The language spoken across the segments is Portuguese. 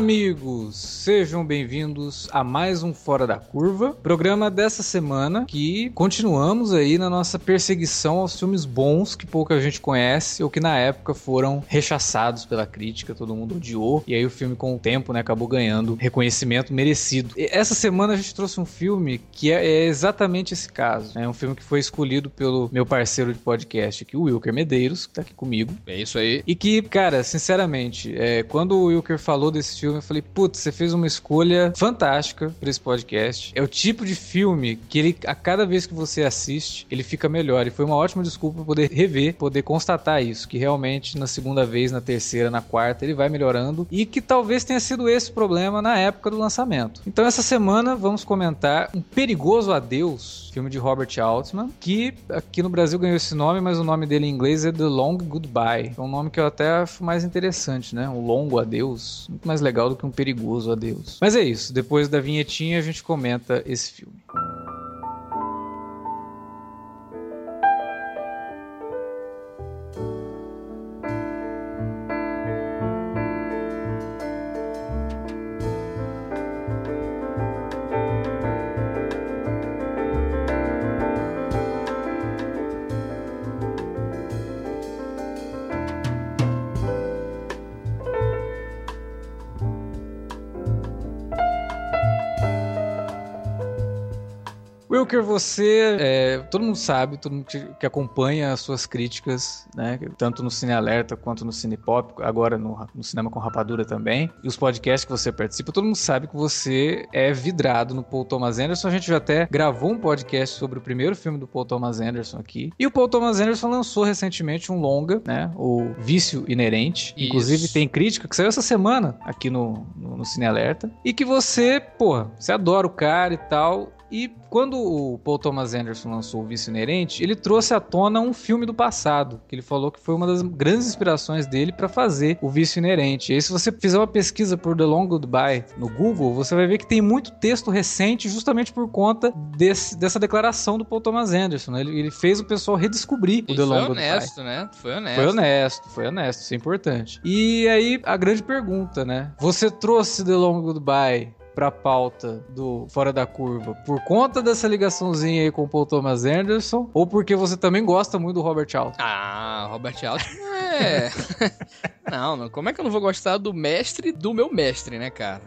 amigos! Sejam bem-vindos a mais um Fora da Curva, programa dessa semana que continuamos aí na nossa perseguição aos filmes bons que pouca gente conhece ou que na época foram rechaçados pela crítica, todo mundo odiou, e aí o filme com o tempo né, acabou ganhando reconhecimento merecido. E essa semana a gente trouxe um filme que é, é exatamente esse caso. É um filme que foi escolhido pelo meu parceiro de podcast aqui, o Wilker Medeiros, que tá aqui comigo. É isso aí. E que, cara, sinceramente, é, quando o Wilker falou desse filme, eu falei, putz, você fez uma escolha fantástica para esse podcast. É o tipo de filme que ele, a cada vez que você assiste, ele fica melhor. E foi uma ótima desculpa pra poder rever, poder constatar isso, que realmente na segunda vez, na terceira, na quarta, ele vai melhorando. E que talvez tenha sido esse o problema na época do lançamento. Então, essa semana, vamos comentar Um Perigoso Adeus, filme de Robert Altman, que aqui no Brasil ganhou esse nome, mas o nome dele em inglês é The Long Goodbye. É um nome que eu até acho mais interessante, né? Um longo adeus. Muito mais legal do que um perigoso adeus. Mas é isso. Depois da vinhetinha a gente comenta esse filme. Wilker, você, é, todo mundo sabe, todo mundo que acompanha as suas críticas, né, tanto no Cine Alerta quanto no Cine Pop, agora no, no, Cinema com Rapadura também, e os podcasts que você participa, todo mundo sabe que você é vidrado no Paul Thomas Anderson. A gente já até gravou um podcast sobre o primeiro filme do Paul Thomas Anderson aqui. E o Paul Thomas Anderson lançou recentemente um longa, né, o Vício Inerente. Isso. Inclusive tem crítica que saiu essa semana aqui no, no, no Cine Alerta. E que você, porra, você adora o cara e tal. E quando o Paul Thomas Anderson lançou o Vício Inerente, ele trouxe à tona um filme do passado, que ele falou que foi uma das grandes inspirações dele para fazer o Vício Inerente. E aí, se você fizer uma pesquisa por The Long Goodbye no Google, você vai ver que tem muito texto recente justamente por conta desse, dessa declaração do Paul Thomas Anderson. Né? Ele, ele, fez o pessoal redescobrir e o The Long Goodbye. Foi honesto, né? Foi honesto. Foi honesto, foi honesto, isso é importante. E aí, a grande pergunta, né? Você trouxe The Long Goodbye pra pauta do Fora da Curva por conta dessa ligaçãozinha aí com o Paul Thomas Anderson ou porque você também gosta muito do Robert Altman? Ah, Robert Altman é... não, não, como é que eu não vou gostar do mestre do meu mestre, né, cara?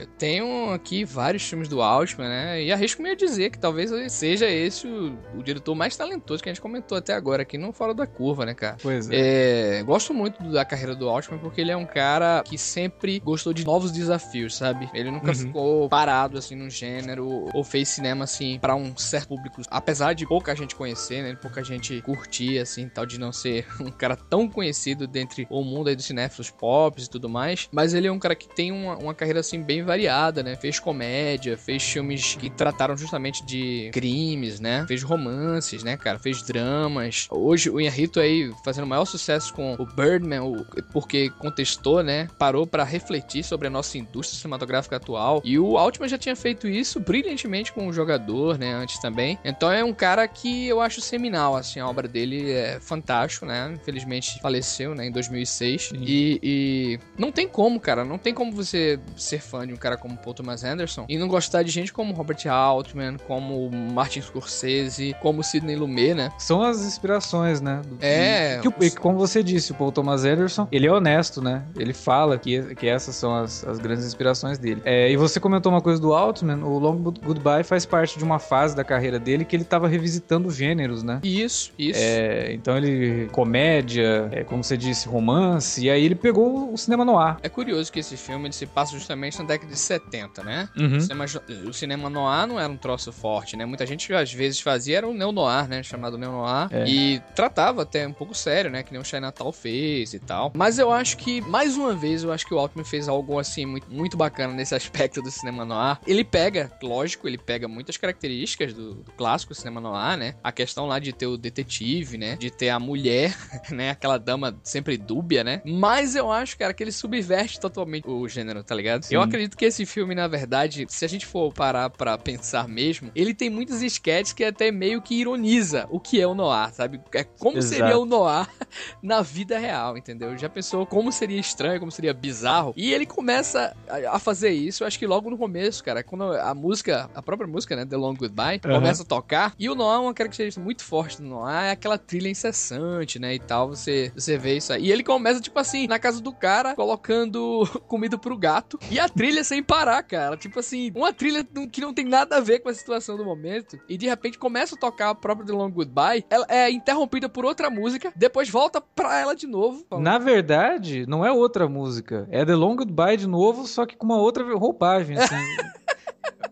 Eu tenho aqui vários filmes do Altman, né, e arrisco-me a dizer que talvez seja esse o, o, diretor mais talentoso que a gente comentou até agora aqui no Fora da Curva, né, cara? Pois é. é gosto muito da carreira do Altman porque ele é um cara que sempre gostou de novos desafios, sabe? Ele nunca uhum ficou parado assim no gênero ou fez cinema assim para um certo público, apesar de pouca gente conhecer, né, pouca gente curtir assim, tal de não ser um cara tão conhecido dentre o mundo aí dos cinéfilos pop e tudo mais, mas ele é um cara que tem uma, uma carreira assim bem variada, né? Fez comédia, fez filmes que trataram justamente de crimes, né? Fez romances, né, cara? Fez dramas. Hoje o Inharito aí fazendo maior sucesso com o Birdman, o, porque contestou, né? Parou para refletir sobre a nossa indústria cinematográfica atual e o Altman já tinha feito isso brilhantemente com o jogador, né, antes também. Então é um cara que eu acho seminal, assim, a obra dele é fantástico, né? Infelizmente faleceu, né, em 2006. E, e, não tem como, cara, não tem como você ser fã de um cara como Paul Thomas Anderson e não gostar de gente como Robert Altman, como Martin Scorsese, como Sidney Lumet, né? São as inspirações, né? É. E, que, como você disse, o Paul Thomas Anderson, ele é honesto, né? Ele fala que, que essas são as, as grandes inspirações dele. É, e você você comentou uma coisa do Altman, o Long Goodbye faz parte de uma fase da carreira dele que ele estava revisitando gêneros, né? Isso, isso. É, então ele comédia, é, como você disse, romance, e aí ele pegou o cinema no ar. É curioso que esse filme se passa justamente na década de 70, né? Uhum. O, cinema, o cinema noir não era um troço forte, né? Muita gente às vezes fazia era o neo-noir, né? Chamado neo-noir. É. E tratava até um pouco sério, né? Que nem o Chinatown fez e tal. Mas eu acho que, mais uma vez, eu acho que o Altman fez algo assim muito, muito bacana nesse aspecto do cinema noir. Ele pega, lógico, ele pega muitas características do, do clássico cinema noir, né? A questão lá de ter o detetive, né? De ter a mulher, né? Aquela dama sempre dúbia, né? Mas eu acho, cara, que ele subverte totalmente o gênero, tá ligado? Sim. Eu acredito que esse filme, na verdade, se a gente for parar pra pensar mesmo, ele tem muitos sketches que até meio que ironiza o que é o noir, sabe? É como Exato. seria o noir na vida real, entendeu? Já pensou como seria estranho, como seria bizarro? E ele começa a fazer isso, eu acho que logo no começo, cara, quando a música, a própria música, né, The Long Goodbye, uhum. começa a tocar, e o noir é uma característica muito forte do noir, é aquela trilha incessante, né, e tal, você, você vê isso aí. E ele começa, tipo assim, na casa do cara, colocando comida pro gato, e a trilha sem parar, cara, tipo assim, uma trilha que não tem nada a ver com a situação do momento, e de repente começa a tocar a própria The Long Goodbye, ela é interrompida por outra música, depois volta pra ela de novo. Na verdade, não é outra música, é The Long Goodbye de novo, só que com uma outra roupagem, assim.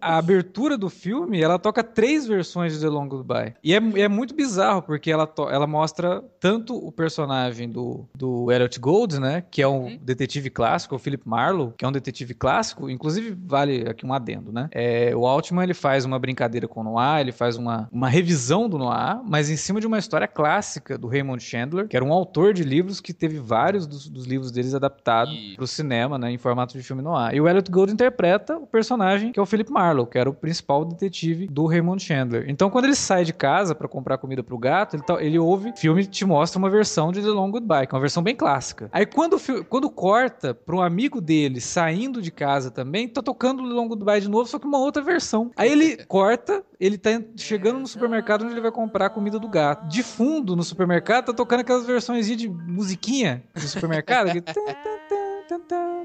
a abertura do filme, ela toca três versões de The Long Goodbye. E é, é muito bizarro, porque ela, ela mostra tanto o personagem do, do Elliot Gold, né? Que é um uhum. detetive clássico, o Philip Marlowe, que é um detetive clássico. Inclusive, vale aqui um adendo, né? É, o Altman, ele faz uma brincadeira com o Noir, ele faz uma, uma revisão do Noir, mas em cima de uma história clássica do Raymond Chandler, que era um autor de livros que teve vários dos, dos livros deles adaptados para o cinema, né? Em formato de filme Noir. E o Elliot Gold interpreta o personagem que é o Philip Marlowe. Marlowe, que era o principal detetive do Raymond Chandler. Então, quando ele sai de casa para comprar comida pro gato, ele, tá, ele ouve, o filme te mostra uma versão de The Long Goodbye, que é uma versão bem clássica. Aí, quando, quando corta para um amigo dele saindo de casa também, tá tocando The Long Goodbye de novo, só que uma outra versão. Aí ele corta, ele tá chegando no supermercado onde ele vai comprar a comida do gato. De fundo, no supermercado, tá tocando aquelas versões de musiquinha do supermercado. que...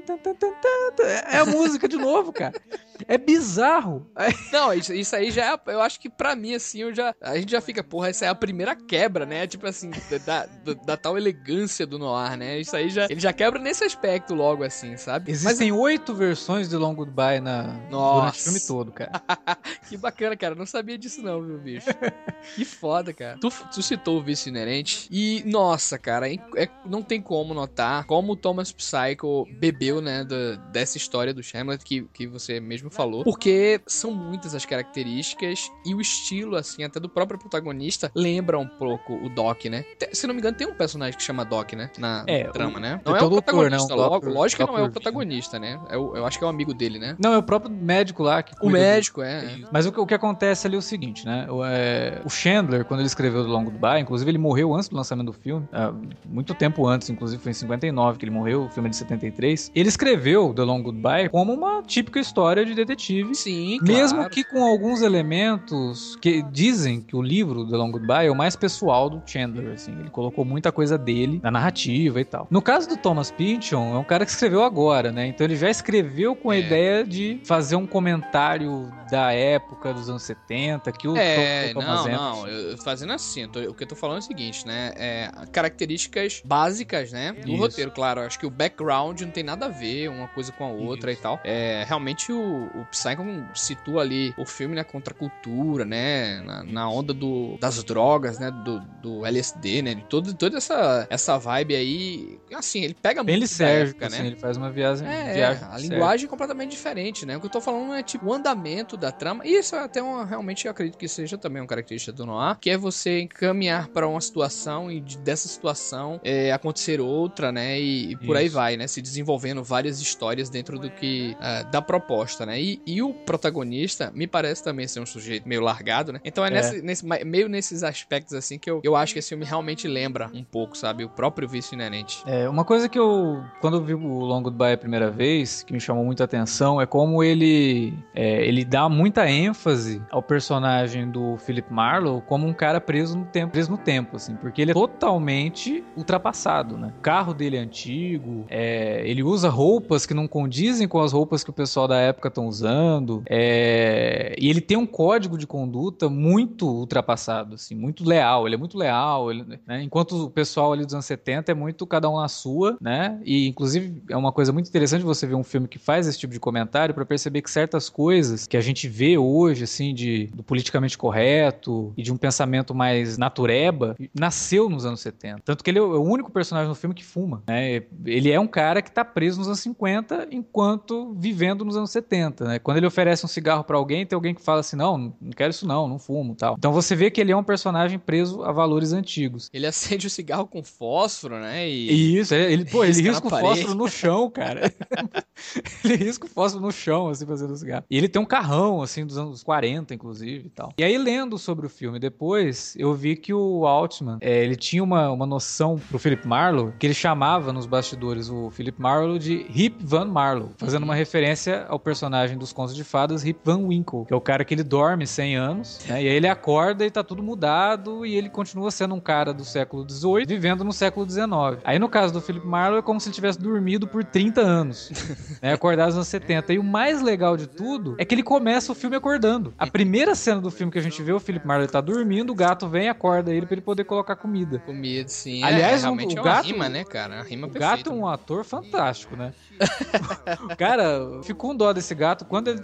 É a música de novo, cara. É bizarro. Não, isso, isso aí já é. Eu acho que pra mim, assim, eu já. A gente já fica, porra, essa é a primeira quebra, né? Tipo assim, da, da, da tal elegância do Noir, né? Isso aí já. Ele já quebra nesse aspecto logo, assim, sabe? Existem Mas... oito versões de Long Goodbye na, Nossa. durante o filme todo, cara. que bacana, cara. Não sabia disso, não, viu, bicho? que foda, cara. Tu, tu citou o Vício Inerente. E, nossa, cara, é, é, não tem como notar como o Thomas Psycho bebeu, né, da, dessa história do Hamlet que, que você mesmo falou. Porque são muitas as características e o estilo, assim, até do próprio protagonista, lembra um pouco o Doc, né? Se não me engano, tem um personagem que chama Doc, né? Na é, trama, né? Não é, o protagonista, logo, lógico que não é o protagonista, né? Eu, é eu acho que é o um amigo dele, né? Não, é o próprio médico lá que O médico, é, é. Mas o que, o que acontece ali é o seguinte, né? O, é, o Chandler, quando ele escreveu The Long Goodbye, inclusive ele morreu antes do lançamento do filme, é, muito tempo antes, inclusive foi em 59 que ele morreu, o filme é de 73. Ele escreveu The Long Goodbye como uma típica história de detetive. Sim, Mesmo claro. que com alguns elementos que dizem que o livro The Long Goodbye é o mais pessoal do Chandler, assim. Ele colocou muita coisa dele na narrativa e tal. No caso do Thomas Pynchon, é um cara que escreveu agora, né? Então ele já escreveu com a é. ideia de fazer um comentário da época dos anos 70, que o É, Thomas não, não. Eu, fazendo assim, tô, o que eu tô falando é o seguinte, né? É, características básicas, né? Do Isso. roteiro, claro. Acho que o background não tem nada a ver uma coisa com a outra Isso. e tal. É, realmente o, o Psycho situa ali o filme na contracultura, né? Na, na, onda do, das drogas, né? Do, do LSD, né? De todo, toda essa, essa vibe aí. Assim, ele pega Bem muito ele serve, época, assim, né? Ele faz uma viagem. É, viagem a linguagem é completamente diferente, né? O que eu tô falando é tipo o andamento da trama. E isso é até uma, realmente eu acredito que seja também uma característica do Noir, que é você encaminhar para uma situação e de, dessa situação é, acontecer outra, né? E, e por isso. aí vai, né? Se desenvolvendo várias histórias dentro do que uh, da proposta, né? E, e, o protagonista me parece também ser um sujeito meio largado, né? Então é, é. Nesse, nesse, meio nesses aspectos assim que eu, eu acho que esse filme realmente lembra um pouco, sabe? O próprio vício inerente. É, uma coisa que eu, quando eu vi o Long Goodbye a primeira vez, que me chamou muita atenção, é como ele, é, ele dá muita ênfase ao personagem do Philip Marlowe como um cara preso no tempo, preso no tempo, assim, porque ele é totalmente ultrapassado, né? O carro dele é antigo, é, ele usa roupas que não condizem com as roupas que o pessoal da época estão usando. É... E ele tem um código de conduta muito ultrapassado, assim, muito leal. Ele é muito leal, ele, né? enquanto o pessoal ali dos anos 70 é muito cada um na sua, né? E inclusive é uma coisa muito interessante você ver um filme que faz esse tipo de comentário para perceber que certas coisas que a gente vê hoje, assim, de do politicamente correto e de um pensamento mais natureba, nasceu nos anos 70. Tanto que ele é o único personagem no filme que fuma, né? Ele é um cara que tá preso nos anos 50 enquanto vivendo nos anos 70. 70, né? Quando ele oferece um cigarro para alguém, tem alguém que fala assim: não, não quero isso não, não fumo tal. Então você vê que ele é um personagem preso a valores antigos. Ele acende o cigarro com fósforo, né? E... Isso, ele, pô, ele risca o fósforo no chão, cara. ele risca o fósforo no chão, assim, fazendo cigarro. E ele tem um carrão, assim, dos anos 40, inclusive e tal. E aí, lendo sobre o filme depois, eu vi que o Altman, é, ele tinha uma, uma noção pro Philip Marlowe, que ele chamava nos bastidores o Philip Marlowe de Hip Van Marlowe, fazendo uma referência ao personagem dos contos de fadas, Hip Van Winkle, que é o cara que ele dorme 100 anos, né? E aí ele acorda e tá tudo mudado e ele continua sendo um cara do século XVIII, vivendo no século XIX. Aí no caso do Philip Marlowe é como se ele tivesse dormido por 30 anos, né? Acordado nos anos 70. E o mais legal de tudo é que ele começa o filme acordando. A primeira cena do filme que a gente vê, o Philip Marlowe tá dormindo, o gato vem e acorda ele pra ele poder colocar comida. Comida, sim. Aliás, é, um, o, o gato, é rima, né, cara? A rima o perfeita, gato é um né? ator fantástico, né? cara, fico com dó desse gato quando ele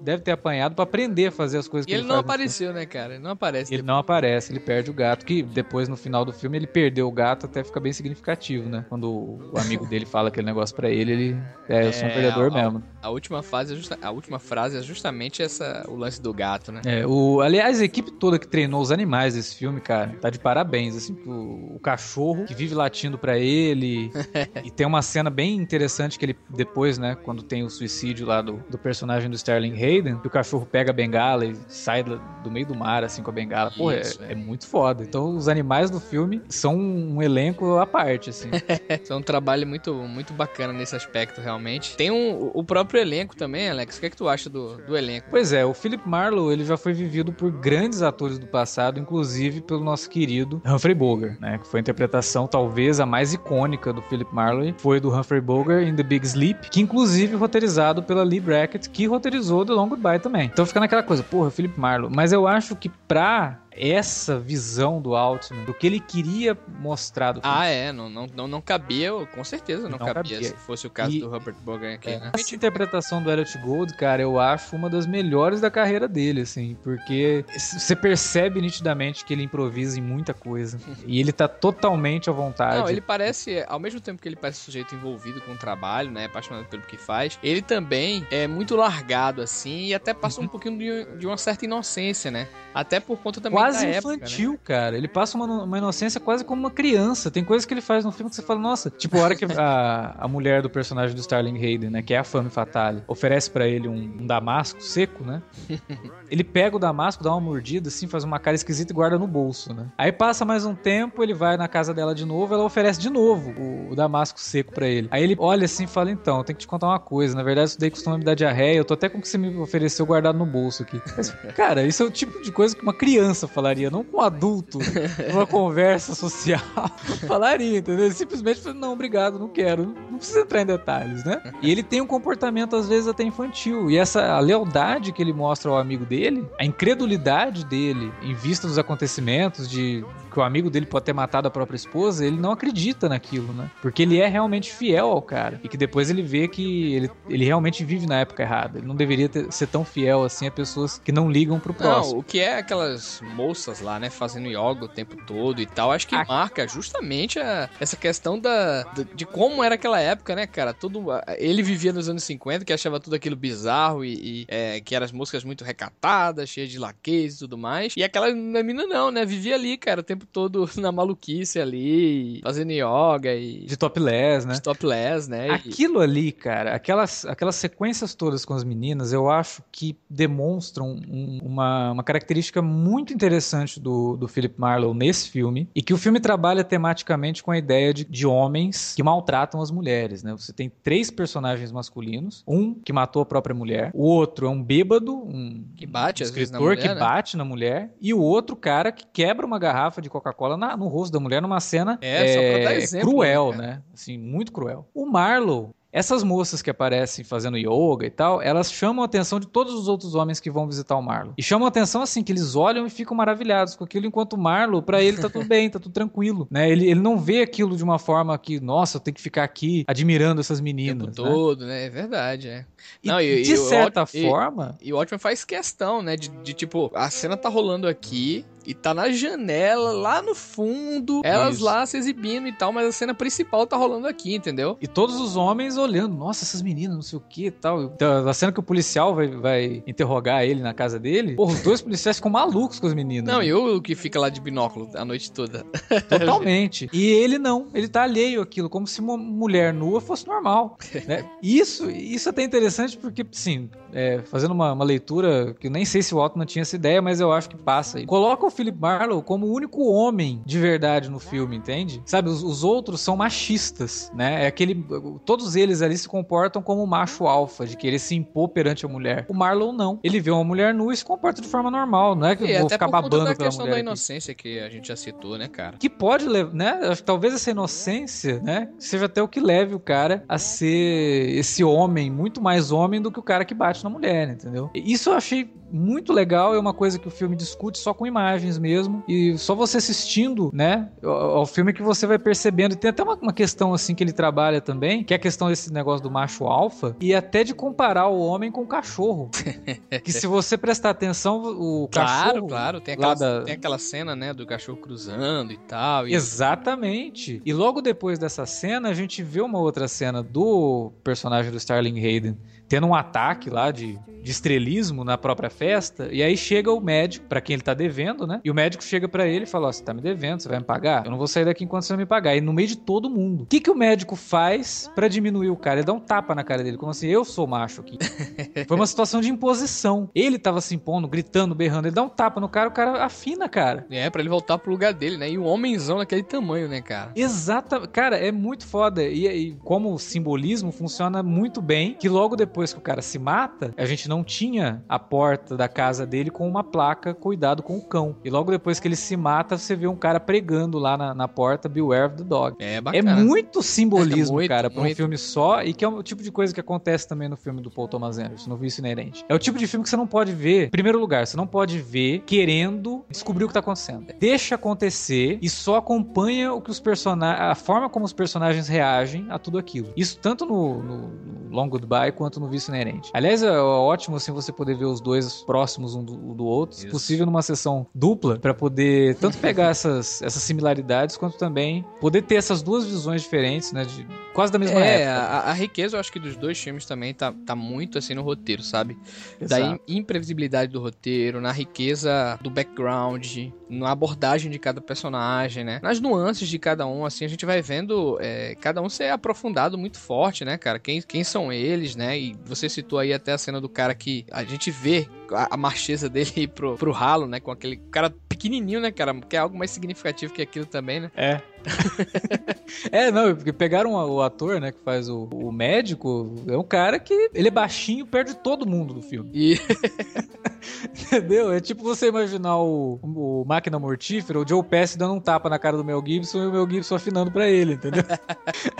deve, ter apanhado pra aprender a fazer as coisas E que ele ele não apareceu, né, cara? Ele não aparece. Ele depois. não aparece, ele perde o gato, que depois no final do filme ele perdeu o gato, até fica bem significativo, né? Quando o amigo dele fala aquele negócio pra ele, ele é, eu sou um É, perdedor a- mesmo. A última, fase é justa- a última frase é justamente essa, o lance do gato, né? É, o, aliás, a equipe toda que treinou os animais desse filme, cara, tá de parabéns, assim, o, o cachorro que vive latindo pra ele, e tem uma cena bem interessante que depois, né, quando tem o suicídio lá do, do personagem do Sterling Hayden, que o cachorro pega a bengala e sai do, do meio do mar, assim, com a bengala. Pô, é, é. é muito foda. Então, os animais do filme são um elenco à parte, assim. É um trabalho muito, muito bacana nesse aspecto, realmente. Tem um, o próprio elenco também, Alex. O que é que tu acha do, do elenco? Pois é, o Philip Marlowe ele já foi vivido por grandes atores do passado, inclusive pelo nosso querido Humphrey Bogart, né? Que foi a interpretação talvez a mais icônica do Philip Marlowe, foi do Humphrey Bogart em The Big Sleep, que inclusive roteirizado pela Lee Brackett, que roteirizou The Long Goodbye também. Então fica naquela coisa, porra, Philip Marlowe. Mas eu acho que pra essa visão do Altman, do que ele queria mostrar do filme, Ah, é. Não, não, não, não cabia, com certeza não, Não cabia, cabia. se fosse o caso E- do Robert Bogart aqui, né? Essa interpretação do Elliot Gold, cara, eu acho uma das melhores da carreira dele, assim, porque você percebe nitidamente que ele improvisa em muita coisa. e ele tá totalmente à vontade. Não, ele parece, ao mesmo tempo que ele parece um sujeito envolvido com o trabalho, né, apaixonado pelo que faz, ele também é muito largado, assim, e até passa um pouquinho de, de uma certa inocência, né? Até por conta também Quase da época, né? infantil, cara. Ele passa uma, uma inocência quase como uma criança. Tem coisas que ele faz no filme que você fala, nossa. Tipo, a hora que a, a mulher do personagem do Starling Hayden, né, que é a Femme Fatale, oferece pra ele um, um damasco seco, né? ele pega o damasco, dá uma mordida, assim, faz uma cara esquisita e guarda no bolso, né? Aí passa mais um tempo, ele vai na casa dela de novo, ela oferece de novo o, o damasco seco pra ele. Aí ele olha assim e fala, então, eu tenho que te contar uma coisa. Na verdade, isso daí costuma me dar diarreia. Eu tô até com o que você me ofereceu guardado no bolso aqui. Mas, cara, isso é o tipo de coisa que uma criança falaria, não com um adulto, numa conversa social. falaria, entendeu? Simplesmente fala, não, obrigado, não quero. Não precisa entrar em detalhes, né? E ele tem um comportamento, às vezes, até infantil. E essa lealdade que ele mostra ao amigo dele, a incredulidade dele em vista dos acontecimentos, de que o amigo dele pode ter matado a própria esposa, ele não acredita naquilo, né? Porque ele é realmente fiel ao cara. E que depois ele vê que ele, ele realmente vive na época errada. Ele não deveria ter- ser tão fiel assim a pessoas que não ligam pro próximo. Não, o que é aquelas moças lá, né, fazendo yoga o tempo todo e tal, acho que Ah. marca justamente a- essa questão da, de, de como era aquela época, né, cara? Tudo, a- ele vivia nos anos 50, que achava tudo aquilo bizarro e, e, é, que eram as músicas muito recatadas, cheias de laquês e tudo mais. E aquela menina não, né? Vivia ali, cara, o tempo todo na maluquice ali, fazendo yoga e De topless, né? de topless, né? Aquilo ali, cara, aquelas, aquelas sequências todas com as meninas, eu acho que demonstram um- uma, uma característica muito interessante do, do Philip Marlowe nesse filme, e que o filme trabalha tematicamente com a ideia de, de homens que maltratam as mulheres, né? Você tem três personagens masculinos, um que matou a própria mulher, o outro é um bêbado, um Que bate, na escritor mulher, que né? bate na mulher, e o outro cara que quebra uma garrafa de Coca-Cola na- no rosto da mulher numa cena É, é, exemplo, cruel, né, né? Assim, muito cruel. O Marlowe, essas moças que aparecem fazendo yoga e tal, elas chamam a atenção de todos os outros homens que vão visitar o Marlowe. E chamam a atenção assim, que eles olham e ficam maravilhados com aquilo, enquanto o Marlowe, pra ele tá tudo bem, tá tudo tranquilo, né? Ele, ele não vê aquilo de uma forma que, nossa, eu tenho que ficar aqui admirando essas o meninas, tempo né? todo, né? É verdade, é. Não, e- de e o certa ótimo- e- forma, E o Watchmen faz questão, né? De, de, tipo, a cena tá rolando aqui e tá na janela, lá no fundo, elas Isso. lá se exibindo e tal, mas a cena principal tá rolando aqui, entendeu? E todos os homens olhando, nossa, essas meninas, não sei o que e tal. Então, a cena que o policial vai, vai interrogar ele na casa dele, porra, os dois policiais ficam malucos com as meninas. Não, né? e o que fica lá de binóculo a noite toda. Totalmente. e ele não, ele tá alheio àquilo, como se uma mulher nua fosse normal. Né? Isso, isso é até interessante porque, sim, é, fazendo uma, uma, leitura que eu nem sei se o Altman tinha essa ideia, mas eu acho que passa. Coloca o Philip Marlowe como o único homem de verdade no filme, entende? Sabe, os, os outros são machistas, né? É aquele. Todos eles ali se comportam como macho alfa, de querer se impor perante a mulher. O Marlowe não. Ele vê uma mulher nua e se comporta de forma normal. Não é que eu vou ficar babando pela mulher. É a questão da inocência aqui. que a gente já citou, né, cara? Que pode levar, né? Talvez essa inocência, né? Seja até o que leve o cara a ser esse homem, muito mais homem do que o cara que bate na mulher, entendeu? Isso eu achei muito legal, é uma coisa que o filme discute só com imagens mesmo, e só você assistindo, né, ao, filme que você vai percebendo. E tem até uma, uma, questão assim que ele trabalha também, que é a questão desse negócio do macho alfa, e até de comparar o homem com o cachorro. que se você prestar atenção, o claro, cachorro. Claro, tem aquela, da... tem aquela cena, né, do cachorro cruzando e tal. E... Exatamente. E logo depois dessa cena, a gente vê uma outra cena do personagem do Starling Hayden tendo um ataque lá de, de estrelismo na própria festa. E aí chega o médico, para quem ele tá devendo, né? E o médico chega para ele e fala: Ó, oh, você tá me devendo, você vai me pagar? Eu não vou sair daqui enquanto você não me pagar. E no meio de todo mundo. O que, que o médico faz para diminuir o cara? Ele dá um tapa na cara dele, como assim, eu sou macho aqui. Foi uma situação de imposição. Ele tava se impondo, gritando, berrando. Ele dá um tapa no cara, o cara afina, cara. É, para ele voltar pro lugar dele, né? E o homenzão daquele tamanho, né, cara? Exato. Cara, é muito foda. E, e como simbolismo, funciona muito bem. Que logo depois que o cara se mata, a gente não tinha a porta da casa dele com uma placa cuidado com o cão. E logo depois que ele se mata, você vê um cara pregando lá na, na porta Beware of the Dog. É é bacana. É muito simbolismo, é muito, cara, pra muito. um filme só e que é o tipo de coisa que acontece também no filme do Paul Thomas Anderson, no Vício Inerente. É o tipo de filme que você não pode ver, em primeiro lugar, você não pode ver querendo descobrir o que tá acontecendo. Deixa acontecer e só acompanha o que os personagens, a forma como os personagens reagem a tudo aquilo. Isso tanto no, no, no Long Goodbye quanto no Vício Inerente. Aliás, é ótimo assim você poder ver os dois próximos um do, do outro, Isso. se possível numa sessão dupla, para poder tanto pegar essas, essas similaridades quanto também poder ter essas duas visões diferentes, né? De, quase da mesma é, época. A, a riqueza, eu acho que dos dois filmes também tá, tá muito assim no roteiro, sabe? Exato. Da imprevisibilidade do roteiro, na riqueza do background, na abordagem de cada personagem, né? Nas nuances de cada um, assim, a gente vai vendo é, cada um ser aprofundado muito forte, né, cara? Quem, quem são eles, né? E você citou aí até a cena do cara que a gente vê a, a marchesa dele ir pro, pro ralo, né? Com aquele cara pequenininho, né, cara? Que é algo mais significativo que aquilo também, né? É. é, não, porque pegaram o ator, né, que faz o, o, médico, é um cara que ele é baixinho, perde todo mundo do filme. E... Entendeu? É tipo você imaginar o, o Máquina Mortífera, o Joe Pesci dando um tapa na cara do Mel Gibson e o Mel Gibson afinando para ele, entendeu?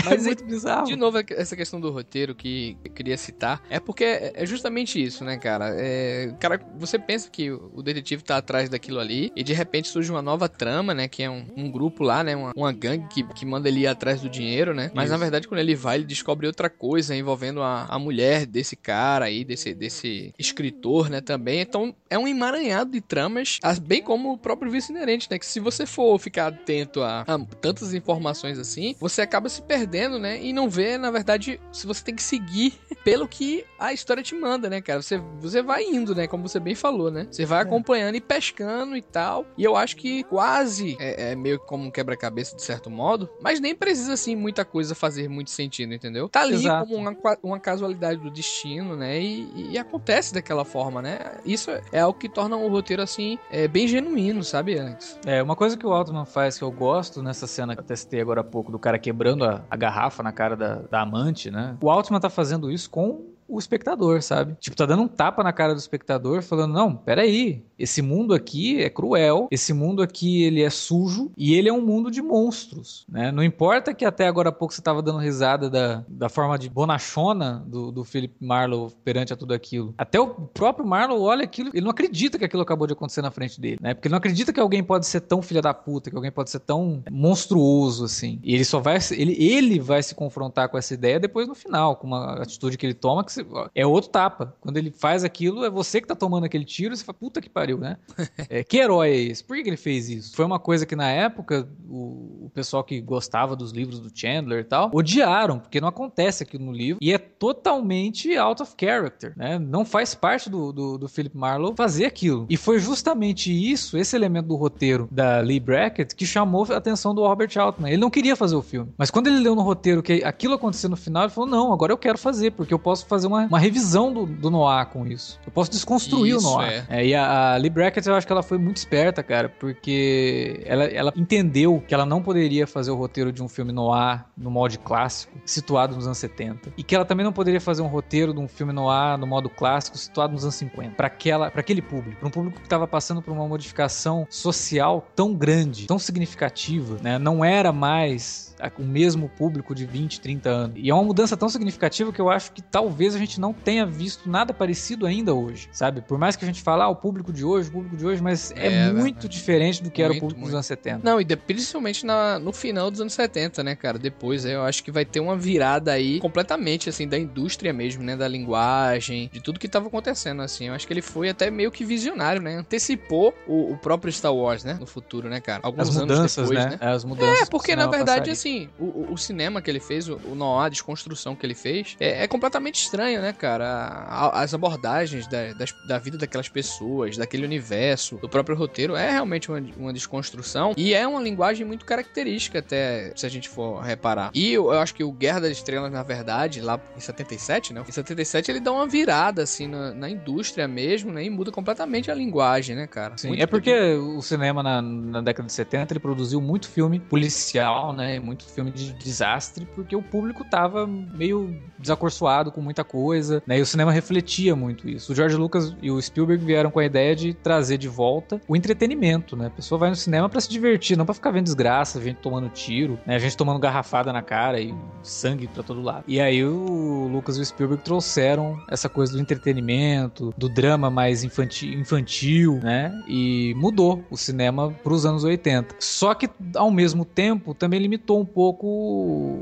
Mas é muito bizarro. De novo, essa questão do roteiro que eu queria citar, é porque é justamente isso, né, cara? É, cara, você pensa que o detetive tá atrás daquilo ali e de repente surge uma nova trama, né, que é um, um grupo lá, né, uma, uma gangue que, que manda ele ir atrás do dinheiro, né? Mas Isso. na verdade, quando ele vai, ele descobre outra coisa envolvendo a, a mulher desse cara aí, desse, desse escritor, né? Também. Então é um emaranhado de tramas, bem como o próprio vice inerente, né? Que se você for ficar atento a, a, tantas informações assim, você acaba se perdendo, né? E não vê, na verdade, se você tem que seguir pelo que a história te manda, né, cara? Você, você vai indo, né? Como você bem falou, né? Você vai é. acompanhando e pescando e tal. E eu acho que quase é, é meio como um quebra-cabeça de certo modo, mas nem precisa assim muita coisa fazer muito sentido, entendeu? Tá ali Exato. como uma, uma casualidade do destino, né? E, e, acontece daquela forma, né? Isso é algo que torna o roteiro assim é, bem genuíno, sabe, Alex? É, uma coisa que o Altman faz que eu gosto nessa cena que eu testei agora há pouco do cara quebrando a, a garrafa na cara da, da amante, né? O Altman tá fazendo isso com o espectador, sabe? Tipo, tá dando um tapa na cara do espectador, falando: não, peraí, esse mundo aqui é cruel, esse mundo aqui ele é sujo e ele é um mundo de monstros, né? Não importa que até agora há pouco você tava dando risada da, da forma de bonachona do, do Philip Marlowe perante a tudo aquilo. Até o próprio Marlowe olha aquilo, ele não acredita que aquilo acabou de acontecer na frente dele, né? Porque ele não acredita que alguém pode ser tão filha da puta, que alguém pode ser tão monstruoso assim. E ele só vai, ele, ele vai se confrontar com essa ideia depois no final, com uma atitude que ele toma que você, é outro tapa. Quando ele faz aquilo, é você que tá tomando aquele tiro, você fala, puta que pariu, né? é, que herói é esse? Por que, que ele fez isso? Foi uma coisa que na época o, o pessoal que gostava dos livros do Chandler e tal, odiaram, porque não acontece aquilo no livro e é totalmente out of character, né? Não faz parte do, do, do Philip Marlowe fazer aquilo. E foi justamente isso, esse elemento do roteiro da Lee Brackett, que chamou a atenção do Robert Altman. Ele não queria fazer o filme, mas quando ele leu no roteiro que aquilo aconteceu no final, ele falou: não, agora eu quero fazer, porque eu posso fazer uma, uma revisão do, do Noir com isso. Eu posso desconstruir isso, o Noir. É. É, e a, a Lee Brackett, eu acho que ela foi muito esperta, cara, porque ela, ela entendeu que ela não poderia fazer o roteiro de um filme noir no molde clássico, situado nos anos 70. E que ela também não poderia fazer um roteiro de um filme noir no modo clássico, situado nos anos 50. Para aquele público. Para um público que estava passando por uma modificação social tão grande, tão significativa, né? Não era mais o mesmo público de 20, 30 anos. E é uma mudança tão significativa que eu acho que talvez a gente não tenha visto nada parecido ainda hoje, sabe? Por mais que a gente fale, ah, o público de hoje, o público de hoje, mas é, é muito é. diferente do que muito, era o público muito. dos anos 70. Não, e de, principalmente na, no final dos anos 70, né, cara? Depois eu acho que vai ter uma virada aí completamente, assim, da indústria mesmo, né? Da linguagem, de tudo que tava acontecendo, assim. Eu acho que ele foi até meio que visionário, né? Antecipou o, o próprio Star Wars, né? No futuro, né, cara? Alguns As mudanças, depois, né? né? As mudanças. É, porque na verdade, assim, assim, o, o, cinema que ele fez, o, o noir, a desconstrução que ele fez, é, é completamente estranho, né, cara? as abordagens da, das, da vida daquelas pessoas, daquele universo, do próprio roteiro, é realmente uma, uma desconstrução e é uma linguagem muito característica, até se a gente for reparar. E eu, eu acho que o Guerra das Estrelas, na verdade, lá em 77, né? Em 77 ele dá uma virada, assim, na, na indústria mesmo, né? E muda completamente a linguagem, né, cara? Sim, muito é porque o cinema na, na década de 70 ele produziu muito filme policial, né? Muito filme de desastre, porque o público tava meio desacorçoado com muita coisa, né? E o cinema refletia muito isso. O George Lucas e o Spielberg vieram com a ideia de trazer de volta o entretenimento, né? A pessoa vai no cinema para se divertir, não para ficar vendo desgraça, gente tomando tiro, né? A gente tomando garrafada na cara e sangue para todo lado. E aí o Lucas e o Spielberg trouxeram essa coisa do entretenimento, do drama mais infantil, infantil né? E mudou o cinema para os anos 80. Só que ao mesmo tempo também limitou um pouco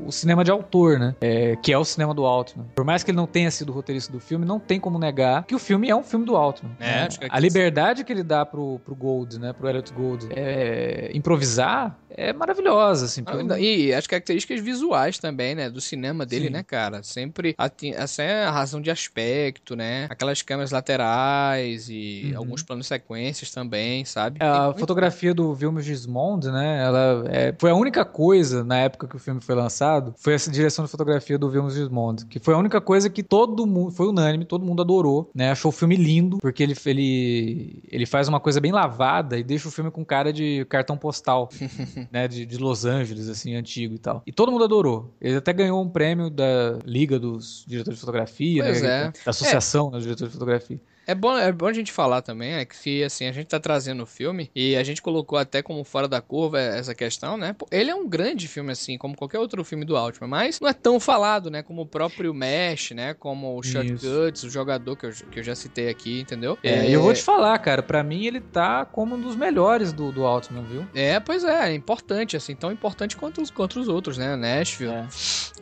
o cinema de autor, né? É, que é o cinema do Altman. Por mais que ele não tenha sido roteirista do filme, não tem como negar que o filme é um filme do Altman. É, né? acho que é a liberdade que ele dá pro, pro Gold, né? Pro Elliot Gold, é, improvisar é maravilhosa, assim. Ah, e as características visuais também, né? Do cinema dele, Sim. né, cara? Sempre essa é a razão de aspecto, né? Aquelas câmeras laterais e uhum. alguns planos sequências também, sabe? A fotografia do Vilmos Gismond, né? Ela é, foi a única coisa na época que o filme foi lançado, foi essa direção de fotografia do Vilmos Gismond, que foi a única coisa que todo mundo, foi unânime, todo mundo adorou, né? Achou o filme lindo, porque ele, ele, ele faz uma coisa bem lavada e deixa o filme com cara de cartão postal. né, de, de, Los Angeles, assim, antigo e tal. E todo mundo adorou. Ele até ganhou um prêmio da Liga dos Diretores de Fotografia, né, é. da Associação é. dos Diretores de Fotografia. É bom, é bom a gente falar também, é que assim, a gente tá trazendo o filme e a gente colocou até como fora da curva essa questão, né? Ele é um grande filme, assim, como qualquer outro filme do Altman, mas não é tão falado, né? Como o próprio Mesh, né? Como o Shotguts, o jogador que eu, que eu já citei aqui, entendeu? É, e é... eu vou te falar, cara, para mim ele tá como um dos melhores do, do Altman, viu? É, pois é, é importante, assim, tão importante quanto os, quanto os outros, né? Nashville.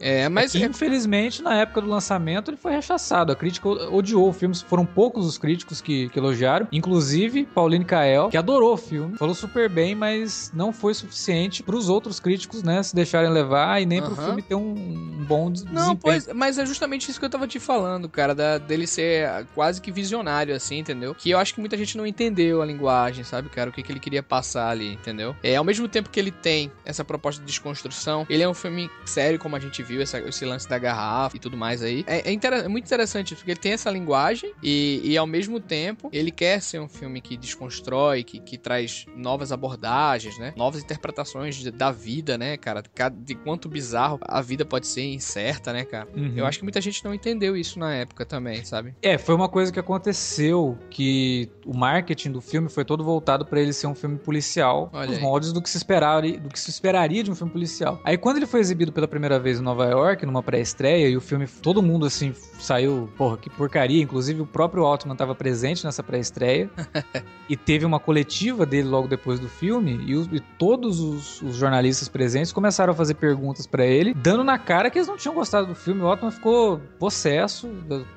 É, é mas. É que, infelizmente, na época do lançamento, ele foi rechaçado. A crítica odiou o filme, foram poucos os críticos que, que elogiaram, inclusive Pauline Kael, que adorou o filme, falou super bem, mas não foi suficiente para os outros críticos, né, se deixarem levar e nem uhum. pro filme ter um, um bom desempenho. Não, pois, mas é justamente isso que eu tava te falando, cara, da, dele ser quase que visionário, assim, entendeu? Que eu acho que muita gente não entendeu a linguagem, sabe, cara, o que, que ele queria passar ali, entendeu? É, ao mesmo tempo que ele tem essa proposta de desconstrução, ele é um filme sério, como a gente viu, essa, esse lance da garrafa e tudo mais aí. É, é, é muito interessante, porque ele tem essa linguagem e, e ao mesmo tempo, ele quer ser um filme que desconstrói, que, que traz novas abordagens, né? Novas interpretações de, da vida, né, cara? De quanto bizarro a vida pode ser incerta, né, cara? Uhum. Eu acho que muita gente não entendeu isso na época também, sabe? É, foi uma coisa que aconteceu que o marketing do filme foi todo voltado para ele ser um filme policial, Olha os aí. moldes do que se esperaria, do que se esperaria de um filme policial. Aí quando ele foi exibido pela primeira vez em Nova York, numa pré-estreia, e o filme todo mundo assim saiu, porra, que porcaria, inclusive o próprio Altman estava presente nessa pré-estreia. e teve uma coletiva dele logo depois do filme. E, os, e todos os, os, jornalistas presentes começaram a fazer perguntas para ele, dando na cara que eles não tinham gostado do filme. O Otman ficou possesso,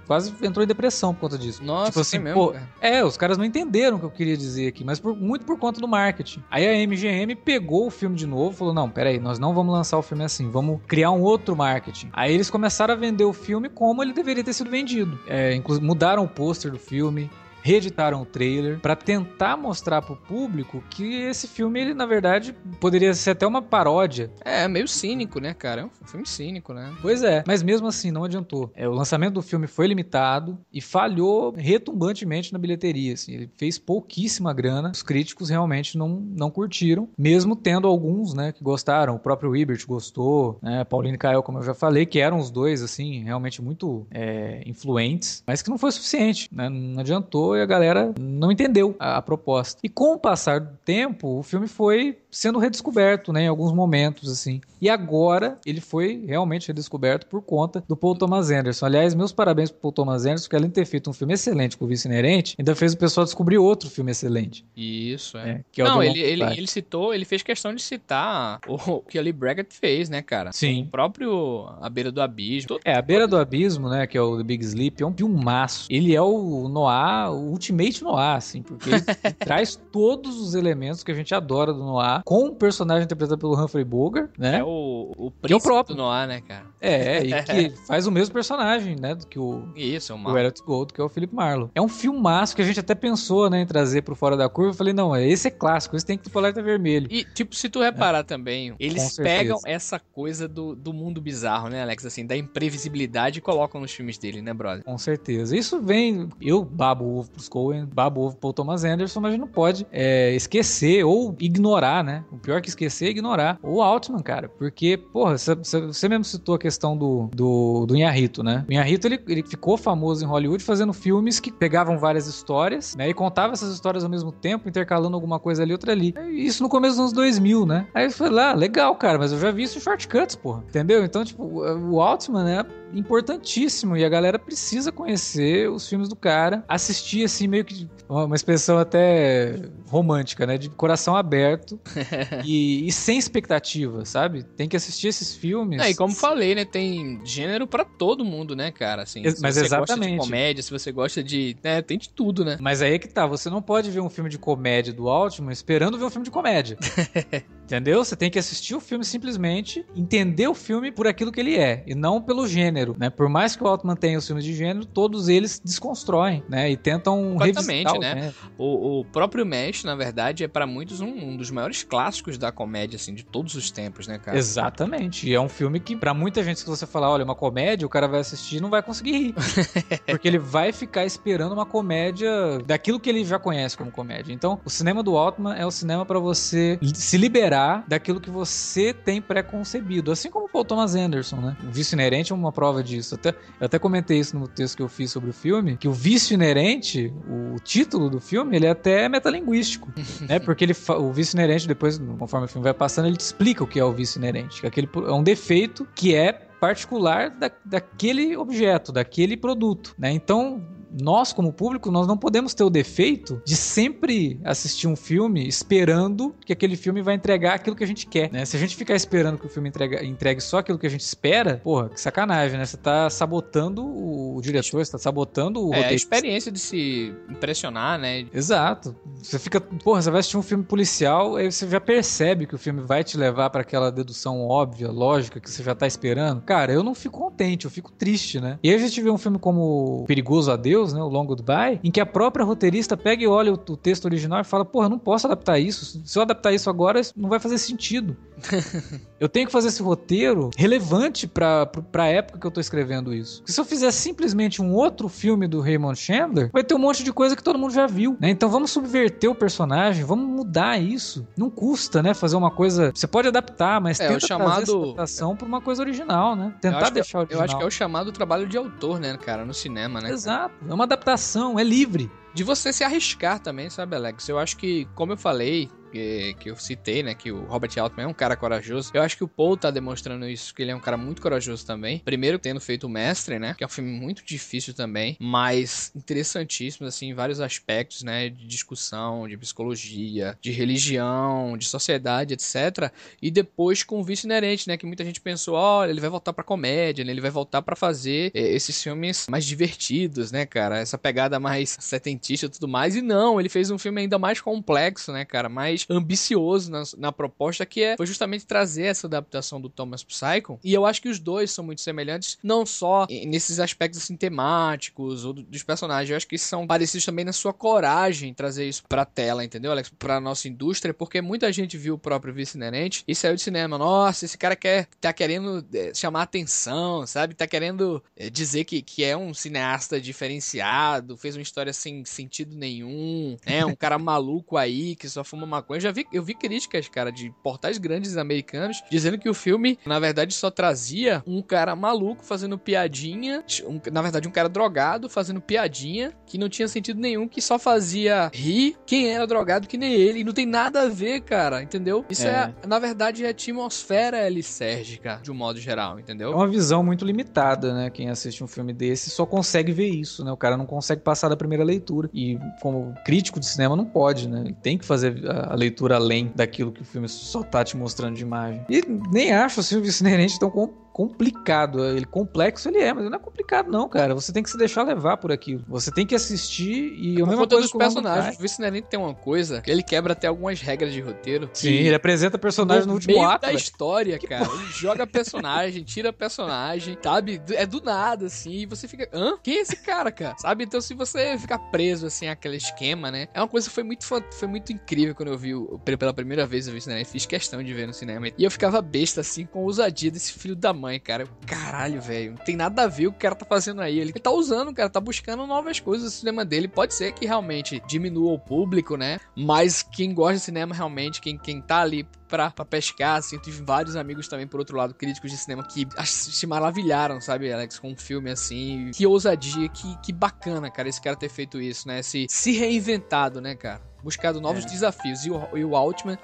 quase entrou em depressão por conta disso. Nossa, tipo assim, mesmo, pô, É, os caras não entenderam o que eu queria dizer aqui, mas por, muito por conta do marketing. Aí a MGM pegou o filme de novo falou: não, peraí, nós não vamos lançar o filme assim, vamos criar um outro marketing. Aí eles começaram a vender o filme como ele deveria ter sido vendido. É, mudaram o pôster do filme, reeditaram o trailer para tentar mostrar pro público que esse filme, ele na verdade poderia ser até uma paródia. É, meio cínico, né, cara? É um filme cínico, né? Pois é, mas mesmo assim não adiantou. É, o lançamento do filme foi limitado e falhou retumbantemente na bilheteria, assim. Ele fez pouquíssima grana. Os críticos realmente não, não curtiram, mesmo tendo alguns, né, que gostaram. O próprio Ebert gostou, né? Pauline e Kael, como eu já falei, que eram os dois, assim, realmente muito é, influentes, mas que não foi suficiente, né? Não adiantou e a galera não entendeu a, a proposta. E com o passar do tempo, o filme foi sendo redescoberto, né, em alguns momentos, assim. E agora ele foi realmente redescoberto por conta do Paul Thomas Anderson. Aliás, meus parabéns pro Paul Thomas Anderson, porque além de ter feito um filme excelente com o Vice Inerente, ainda fez o pessoal descobrir outro filme excelente. Isso, é. é que é Não, ele, ele, ele, citou, ele fez questão de citar o que ali Braggett fez, né, cara? Sim. O próprio A Beira do Abismo. É, A Beira do Abismo, né, que é o The Big Sleep, é um filmaço. Ele é o Noir, o Ultimate Noir, assim, porque ele traz todos os elementos que a gente adora do Noir com um personagem interpretado pelo Humphrey Bogart, né? É o, o príncipe é o próprio. do Noir, né, cara? É, e que faz o mesmo personagem, né, do que o, Isso, o, o Elliot Gold, que é o Philip Marlowe. É um filmaço que a gente até pensou, né, em trazer pro Fora da Curva. Eu falei, não, esse é clássico, esse tem que ter o alerta vermelho. E, tipo, se tu reparar é. também, eles pegam essa coisa do, do mundo bizarro, né, Alex, assim, da imprevisibilidade e colocam nos filmes dele, né, brother? Com certeza. Isso vem, eu babo o ovo pros Coen, babo o ovo pro Thomas Anderson, mas a gente não pode é, esquecer ou ignorar, né, o pior que esquecer é ignorar o Altman, cara. Porque, porra, você mesmo citou a questão do, do, do Inharito, né? O Inharito, ele, ele ficou famoso em Hollywood fazendo filmes que pegavam várias histórias, né? E contava essas histórias ao mesmo tempo, intercalando alguma coisa ali, outra ali. Isso no começo dos anos 2000, né? Aí eu falei, ah, legal, cara, mas eu já vi isso em shortcuts, porra. Entendeu? Então, tipo, o Altman, né? Importantíssimo e a galera precisa conhecer os filmes do cara, assistir assim meio que uma expressão até romântica, né, de coração aberto e, e, sem expectativa, sabe? Tem que assistir esses filmes. É, e como falei, né, tem gênero para todo mundo, né, cara, assim. Se Mas você exatamente. gosta de comédia, se você gosta de, né, tem de tudo, né? Mas aí é que tá, você não pode ver um filme de comédia do Altman esperando ver um filme de comédia. Entendeu? Você tem que assistir o filme simplesmente, entender o filme por aquilo que ele é, e não pelo gênero, né? Por mais que o Altman tenha os filmes de gênero, todos eles desconstroem, né? E tentam Completamente, né? O, o, próprio Mesh, na verdade, é para muitos um, um, dos maiores clássicos da comédia, assim, de todos os tempos, né, cara? Exatamente. E é um filme que, para muita gente, se você falar, olha, uma comédia, o cara vai assistir e não vai conseguir rir. porque ele vai ficar esperando uma comédia daquilo que ele já conhece como comédia. Então, o cinema do Altman é o cinema para você se liberar daquilo que você tem pré-concebido. Assim como o Paul Thomas Anderson, né? O vício inerente é uma prova disso. Até, eu até comentei isso no texto que eu fiz sobre o filme, que o vício inerente, o título do filme, ele é até metalinguístico, né? Porque ele, o vício inerente, depois, conforme o filme vai passando, ele te explica o que é o vício inerente. Que aquele, é um defeito que é particular da, daquele objeto, daquele produto, né? Então, nós, como público, nós não podemos ter o defeito de sempre assistir um filme esperando que aquele filme vai entregar aquilo que a gente quer, né? Se a gente ficar esperando que o filme entregue, entregue só aquilo que a gente espera, porra, que sacanagem, né? Você tá sabotando o, diretor, você tá sabotando o é, roteiro. A experiência de se impressionar, né? Exato. Você fica, porra, você vai assistir um filme policial, aí você já percebe que o filme vai te levar para aquela dedução óbvia, lógica, que você já tá esperando. Cara, eu não fico contente, eu fico triste, né? E aí a gente vê um filme como Perigoso a Deus, né, o Long Goodbye, em que a própria roteirista pega e olha o, o texto original e fala: Porra, eu não posso adaptar isso. Se eu adaptar isso agora, isso não vai fazer sentido. eu tenho que fazer esse roteiro relevante pra, pra época que eu tô escrevendo isso. Porque se eu fizer simplesmente um outro filme do Raymond Chandler, vai ter um monte de coisa que todo mundo já viu, né? Então vamos subverter o personagem, vamos mudar isso. Não custa, né, fazer uma coisa... Você pode adaptar, mas é, tenta o chamado... trazer essa adaptação pra uma coisa original, né? Tentar deixar o original. Eu acho que é o chamado trabalho de autor, né, cara, no cinema, né? Exato. É uma adaptação, é livre. De você se arriscar também, sabe, Alex? Eu acho que, como eu falei, que, que eu citei, né? Que o Robert Altman é um cara corajoso. Eu acho que o Paul tá demonstrando isso, que ele é um cara muito corajoso também. Primeiro, tendo feito o Mestre, né? Que é um filme muito difícil também, mas interessantíssimo, assim, em vários aspectos, né? De discussão, de psicologia, de religião, de sociedade, etc. E depois com o Vice Inerente, né? Que muita gente pensou, olha, ele vai voltar pra comédia, né? Ele vai voltar para fazer é, esses filmes mais divertidos, né, cara? Essa pegada mais setentista e tudo mais. E não, ele fez um filme ainda mais complexo, né, cara? Mais ambicioso na, na proposta, que é, foi justamente trazer essa adaptação do Thomas Psycho. E eu acho que os dois são muito semelhantes, não só nesses aspectos assim, temáticos ou dos personagens. Eu acho que são parecidos também na sua coragem trazer isso pra tela, entendeu, Alex? Pra nossa indústria, porque muita gente viu o próprio Vice Inerente e saiu de cinema. Nossa, esse cara quer, tá querendo é, chamar atenção, sabe? Tá querendo é, dizer que, que é um cineasta diferenciado, fez uma história sem sentido nenhum, né? Um cara maluco aí que só fuma maconha. Eu já vi, eu vi críticas, cara, de portais grandes americanos dizendo que o filme, na verdade, só trazia um cara maluco fazendo piadinha, um, na verdade, um cara drogado fazendo piadinha que não tinha sentido nenhum, que só fazia rir quem era drogado que nem ele. E não tem nada a ver, cara, entendeu? Isso é, é na verdade, é a atmosfera licérgica, de um modo geral, entendeu? É uma visão muito limitada, né? Quem assiste um filme desse só consegue ver isso, né? O cara não consegue passar da primeira leitura. E como crítico de cinema não pode, né? Ele tem que fazer a leitura além daquilo que o filme só tá te mostrando de imagem. E nem acho assim, o Vice Inerente tão complicado. Ele complexo ele é, mas não é complicado não, cara. Você tem que se deixar levar por aquilo. Você tem que assistir e o mesmo coisa dos personagens. O Vice Inerente tem uma coisa que ele quebra até algumas regras de roteiro. Sim, ele apresenta personagem no, no último ato da história, cara. Ele joga personagem, tira personagem, sabe? É do nada assim, e você fica, hã? Quem é esse cara, cara? Sabe? Então se você ficar preso assim àquele esquema, né? É uma coisa que foi muito foi muito incrível quando eu vi pela primeira vez eu vi cinema, fiz questão de ver no cinema. E eu ficava besta assim com a ousadia desse filho da mãe mãe, cara. Caralho, velho. Não tem nada a ver o que o cara tá fazendo aí. Ele tá usando, cara, tá buscando novas coisas no cinema dele. Pode ser que realmente diminua o público, né? Mas quem gosta de cinema realmente, quem, quem tá ali pra, pra pescar, assim, tive vários amigos também, por outro lado, críticos de cinema que se maravilharam, sabe, Alex, com um filme assim. Que ousadia, que, que bacana, cara, esse cara ter feito isso, né? Se, se reinventado, né, cara? Buscado novos é. desafios. E o, e o Altman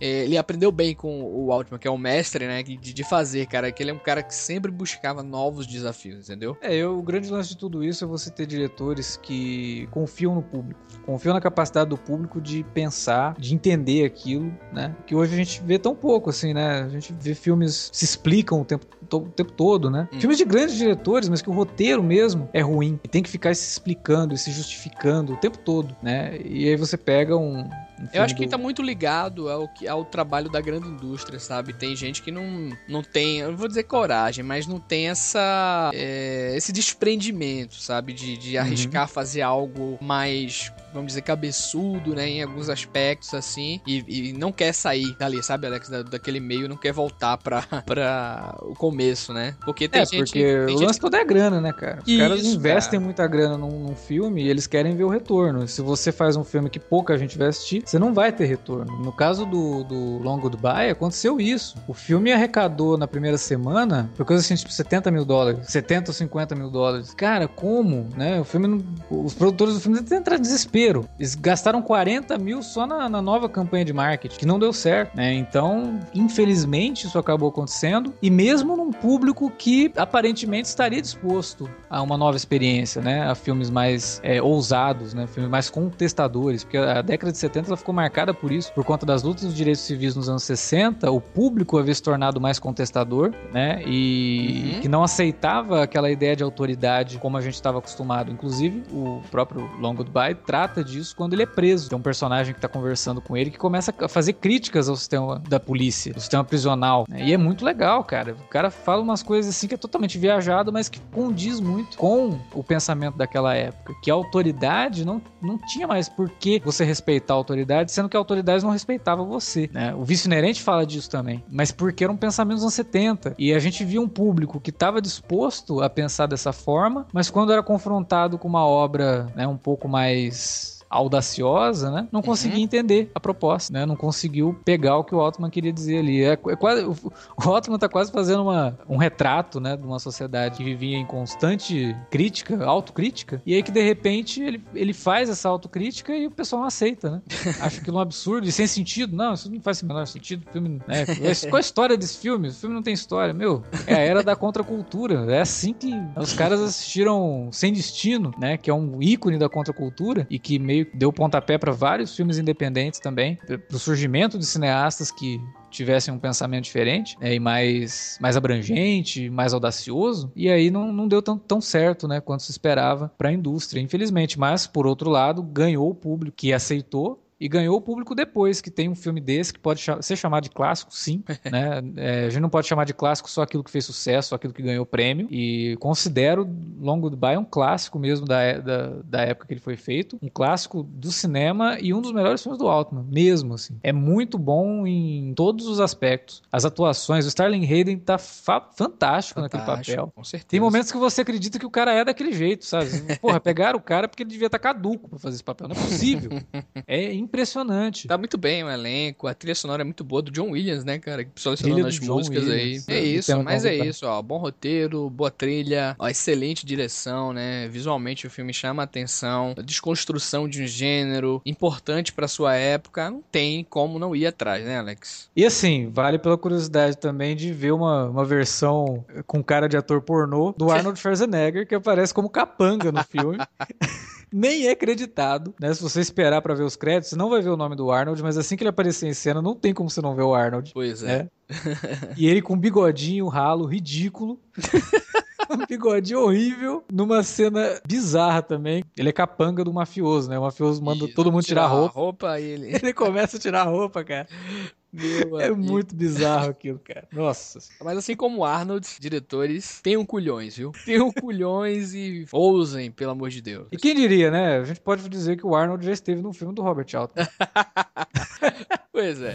ele aprendeu bem com o Altman, que é o mestre, né, de, de, fazer, cara, que ele é um cara que sempre buscava novos desafios, entendeu? É, eu, o grande lance de tudo isso é você ter diretores que confiam no público, confiam na capacidade do público de pensar, de entender aquilo, né, que hoje a gente vê tão pouco, assim, né, a gente vê filmes se explicam o tempo, o tempo todo, né, hum. filmes de grandes diretores, mas que o roteiro mesmo é ruim, e tem que ficar se explicando e se justificando o tempo todo, né, e aí você pega um, eu acho que do... tá muito ligado ao, ao trabalho da grande indústria, sabe? Tem gente que não, não tem, eu não vou dizer coragem, mas não tem essa é, esse desprendimento, sabe? De, de uhum. arriscar uhum. fazer algo mais, vamos dizer, cabeçudo, né? Em alguns aspectos, assim. E, e não quer sair dali, sabe, Alex? Da, daquele meio, não quer voltar pra, pra o começo, né? Porque tem é, gente... porque tem o lance todo é grana, né, cara? Os Isso, caras investem cara. muita grana num, num filme e eles querem ver o retorno. Se você faz um filme que pouca gente vai assistir, você não vai ter retorno. No caso do, do Long Goodbye, aconteceu isso. O filme arrecadou na primeira semana, foi coisa assim, tipo 70 mil dólares, 70 ou 50 mil dólares. Cara, como, né? O filme, não, os produtores do filme entraram em desespero. Eles gastaram 40 mil só na, na nova campanha de marketing, que não deu certo, né? Então, infelizmente, isso acabou acontecendo. E mesmo num público que aparentemente estaria disposto a uma nova experiência, né? A filmes mais é, ousados, né? Filmes mais contestadores, porque a década de 70 ela ficou marcada por isso, por conta das lutas dos direitos civis nos anos 60, o público havia se tornado mais contestador, né? E uhum. que não aceitava aquela ideia de autoridade como a gente estava acostumado. Inclusive, o próprio Long Goodbye trata disso quando ele é preso. Tem um personagem que está conversando com ele que começa a fazer críticas ao sistema da polícia, o sistema prisional. Né? E é muito legal, cara. O cara fala umas coisas assim que é totalmente viajado, mas que condiz muito com o pensamento daquela época. Que a autoridade não, não tinha mais por que você respeitar a autoridade, sendo que a autoridade não respeitava você. Né? O vício inerente fala disso também, mas porque era um pensamento dos anos 70. E a gente via um público que estava disposto a pensar dessa forma, mas quando era confrontado com uma obra né, um pouco mais audaciosa, né? Não conseguia uhum. entender a proposta, né? Não conseguiu pegar o que o Altman queria dizer ali. É, é quase, o, Altman tá quase fazendo uma, um retrato, né? De uma sociedade que vivia em constante crítica, autocrítica, e aí que de repente ele, ele faz essa autocrítica e o pessoal não aceita, né? Acha aquilo um absurdo e sem sentido. Não, isso não faz o menor sentido. O filme, né? Qual a história desse filme? O filme não tem história. Meu, é a era da contracultura. É assim que os caras assistiram Sem Destino, né? Que é um ícone da contracultura e que meio deu pontapé para vários filmes independentes também, pro surgimento de cineastas que tivessem um pensamento diferente né, e mais, mais abrangente, mais audacioso, e aí não, não deu tão, tão certo né, quanto se esperava para a indústria, infelizmente. Mas, por outro lado, ganhou o público que aceitou e ganhou o público depois, que tem um filme desse que pode ser chamado de clássico, sim. né? É, a gente não pode chamar de clássico só aquilo que fez sucesso, só aquilo que ganhou prêmio. E considero Long Goodbye um clássico mesmo da, da, da, época que ele foi feito. Um clássico do cinema e um dos melhores filmes do Altman, mesmo assim. É muito bom em todos os aspectos. As atuações, o Starling Hayden tá fantástico, fantástico naquele papel. Com certeza. Tem momentos que você acredita que o cara é daquele jeito, sabe? Porra, pegaram o cara porque ele devia estar tá caduco pra fazer esse papel. Não é possível. é impressionante. Tá muito bem o elenco, a trilha sonora é muito boa do John Williams, né, cara? Selecionando as músicas Williams, aí. É isso, mas é isso, ó. Bom roteiro, boa trilha, ó, excelente direção, né? Visualmente o filme chama a atenção, a desconstrução de um gênero importante para sua época, não tem como não ir atrás, né, Alex? E assim, vale pela curiosidade também de ver uma, uma versão com cara de ator pornô do Arnold Schwarzenegger, que aparece como capanga no filme. nem é acreditado, né? Se você esperar para ver os créditos, você não vai ver o nome do Arnold, mas assim que ele aparecer em cena, não tem como você não ver o Arnold. Pois é. Né? e ele com um bigodinho ralo, ridículo. um bigodinho horrível, numa cena bizarra também. Ele é capanga do mafioso, né? O mafioso manda todo mundo tirar, tirar roupa. roupa ele... ele começa a tirar roupa, cara. Meu é muito bizarro aquilo, cara. Nossa. Mas assim como Arnold, diretores, tenham culhões, viu? Tenham culhões e ousem, pelo amor de Deus. E quem diria, né? A gente pode dizer que o Arnold já esteve no filme do Robert Altman. pois é.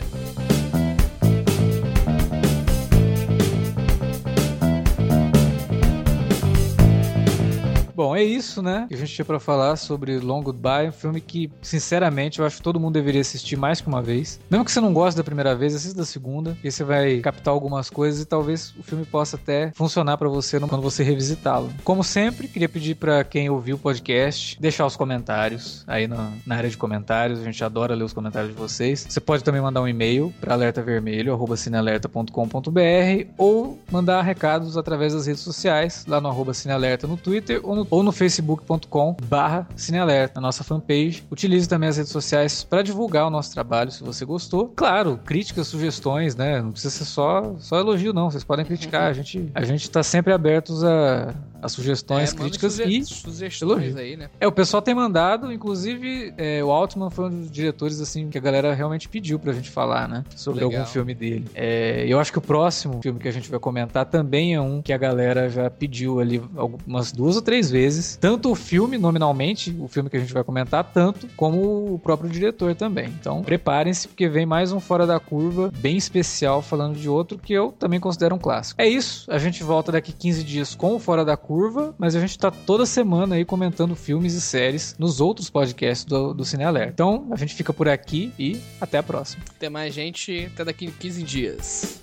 Bom, é isso, né? Que a gente tinha pra falar sobre Long Goodbye, um filme que, sinceramente, eu acho que todo mundo deveria assistir mais que uma vez. Mesmo que você não goste da primeira vez, assista da segunda, e você vai captar algumas coisas e talvez o filme possa até funcionar para você quando você revisitá-lo. Como sempre, queria pedir para quem ouviu o podcast deixar os comentários aí na, na, área de comentários. A gente adora ler os comentários de vocês. Você pode também mandar um e-mail para alertavermelho@cinealerta.com.br ou mandar recados através das redes sociais, lá no arroba cinealerta no Twitter ou no ou no facebook.com barra cinealerta, na nossa fanpage. Utilize também as redes sociais para divulgar o nosso trabalho, se você gostou. Claro, críticas, sugestões, né? Não precisa ser só, só elogio, não. Vocês podem criticar. A gente, a gente tá sempre abertos a, a sugestões, é, críticas suge e sugestões aí, né? É, o pessoal tem mandado, inclusive é, o Altman foi um dos diretores, assim, que a galera realmente pediu pra gente falar, né? Sobre Legal. algum filme dele. É, eu acho que o próximo filme que a gente vai comentar também é um que a galera já pediu ali algumas duas ou três vezes. Tanto o filme, nominalmente, o filme que a gente vai comentar, tanto como o próprio diretor também. Então, preparem-se, porque vem mais um Fora da Curva, bem especial, falando de outro que eu também considero um clássico. É isso, a gente volta daqui 15 dias com o Fora da Curva, mas a gente tá toda semana aí comentando filmes e séries nos outros podcasts do, do Cine Alerta. Então, a gente fica por aqui e até a próxima. Até mais, gente. Até daqui 15 dias.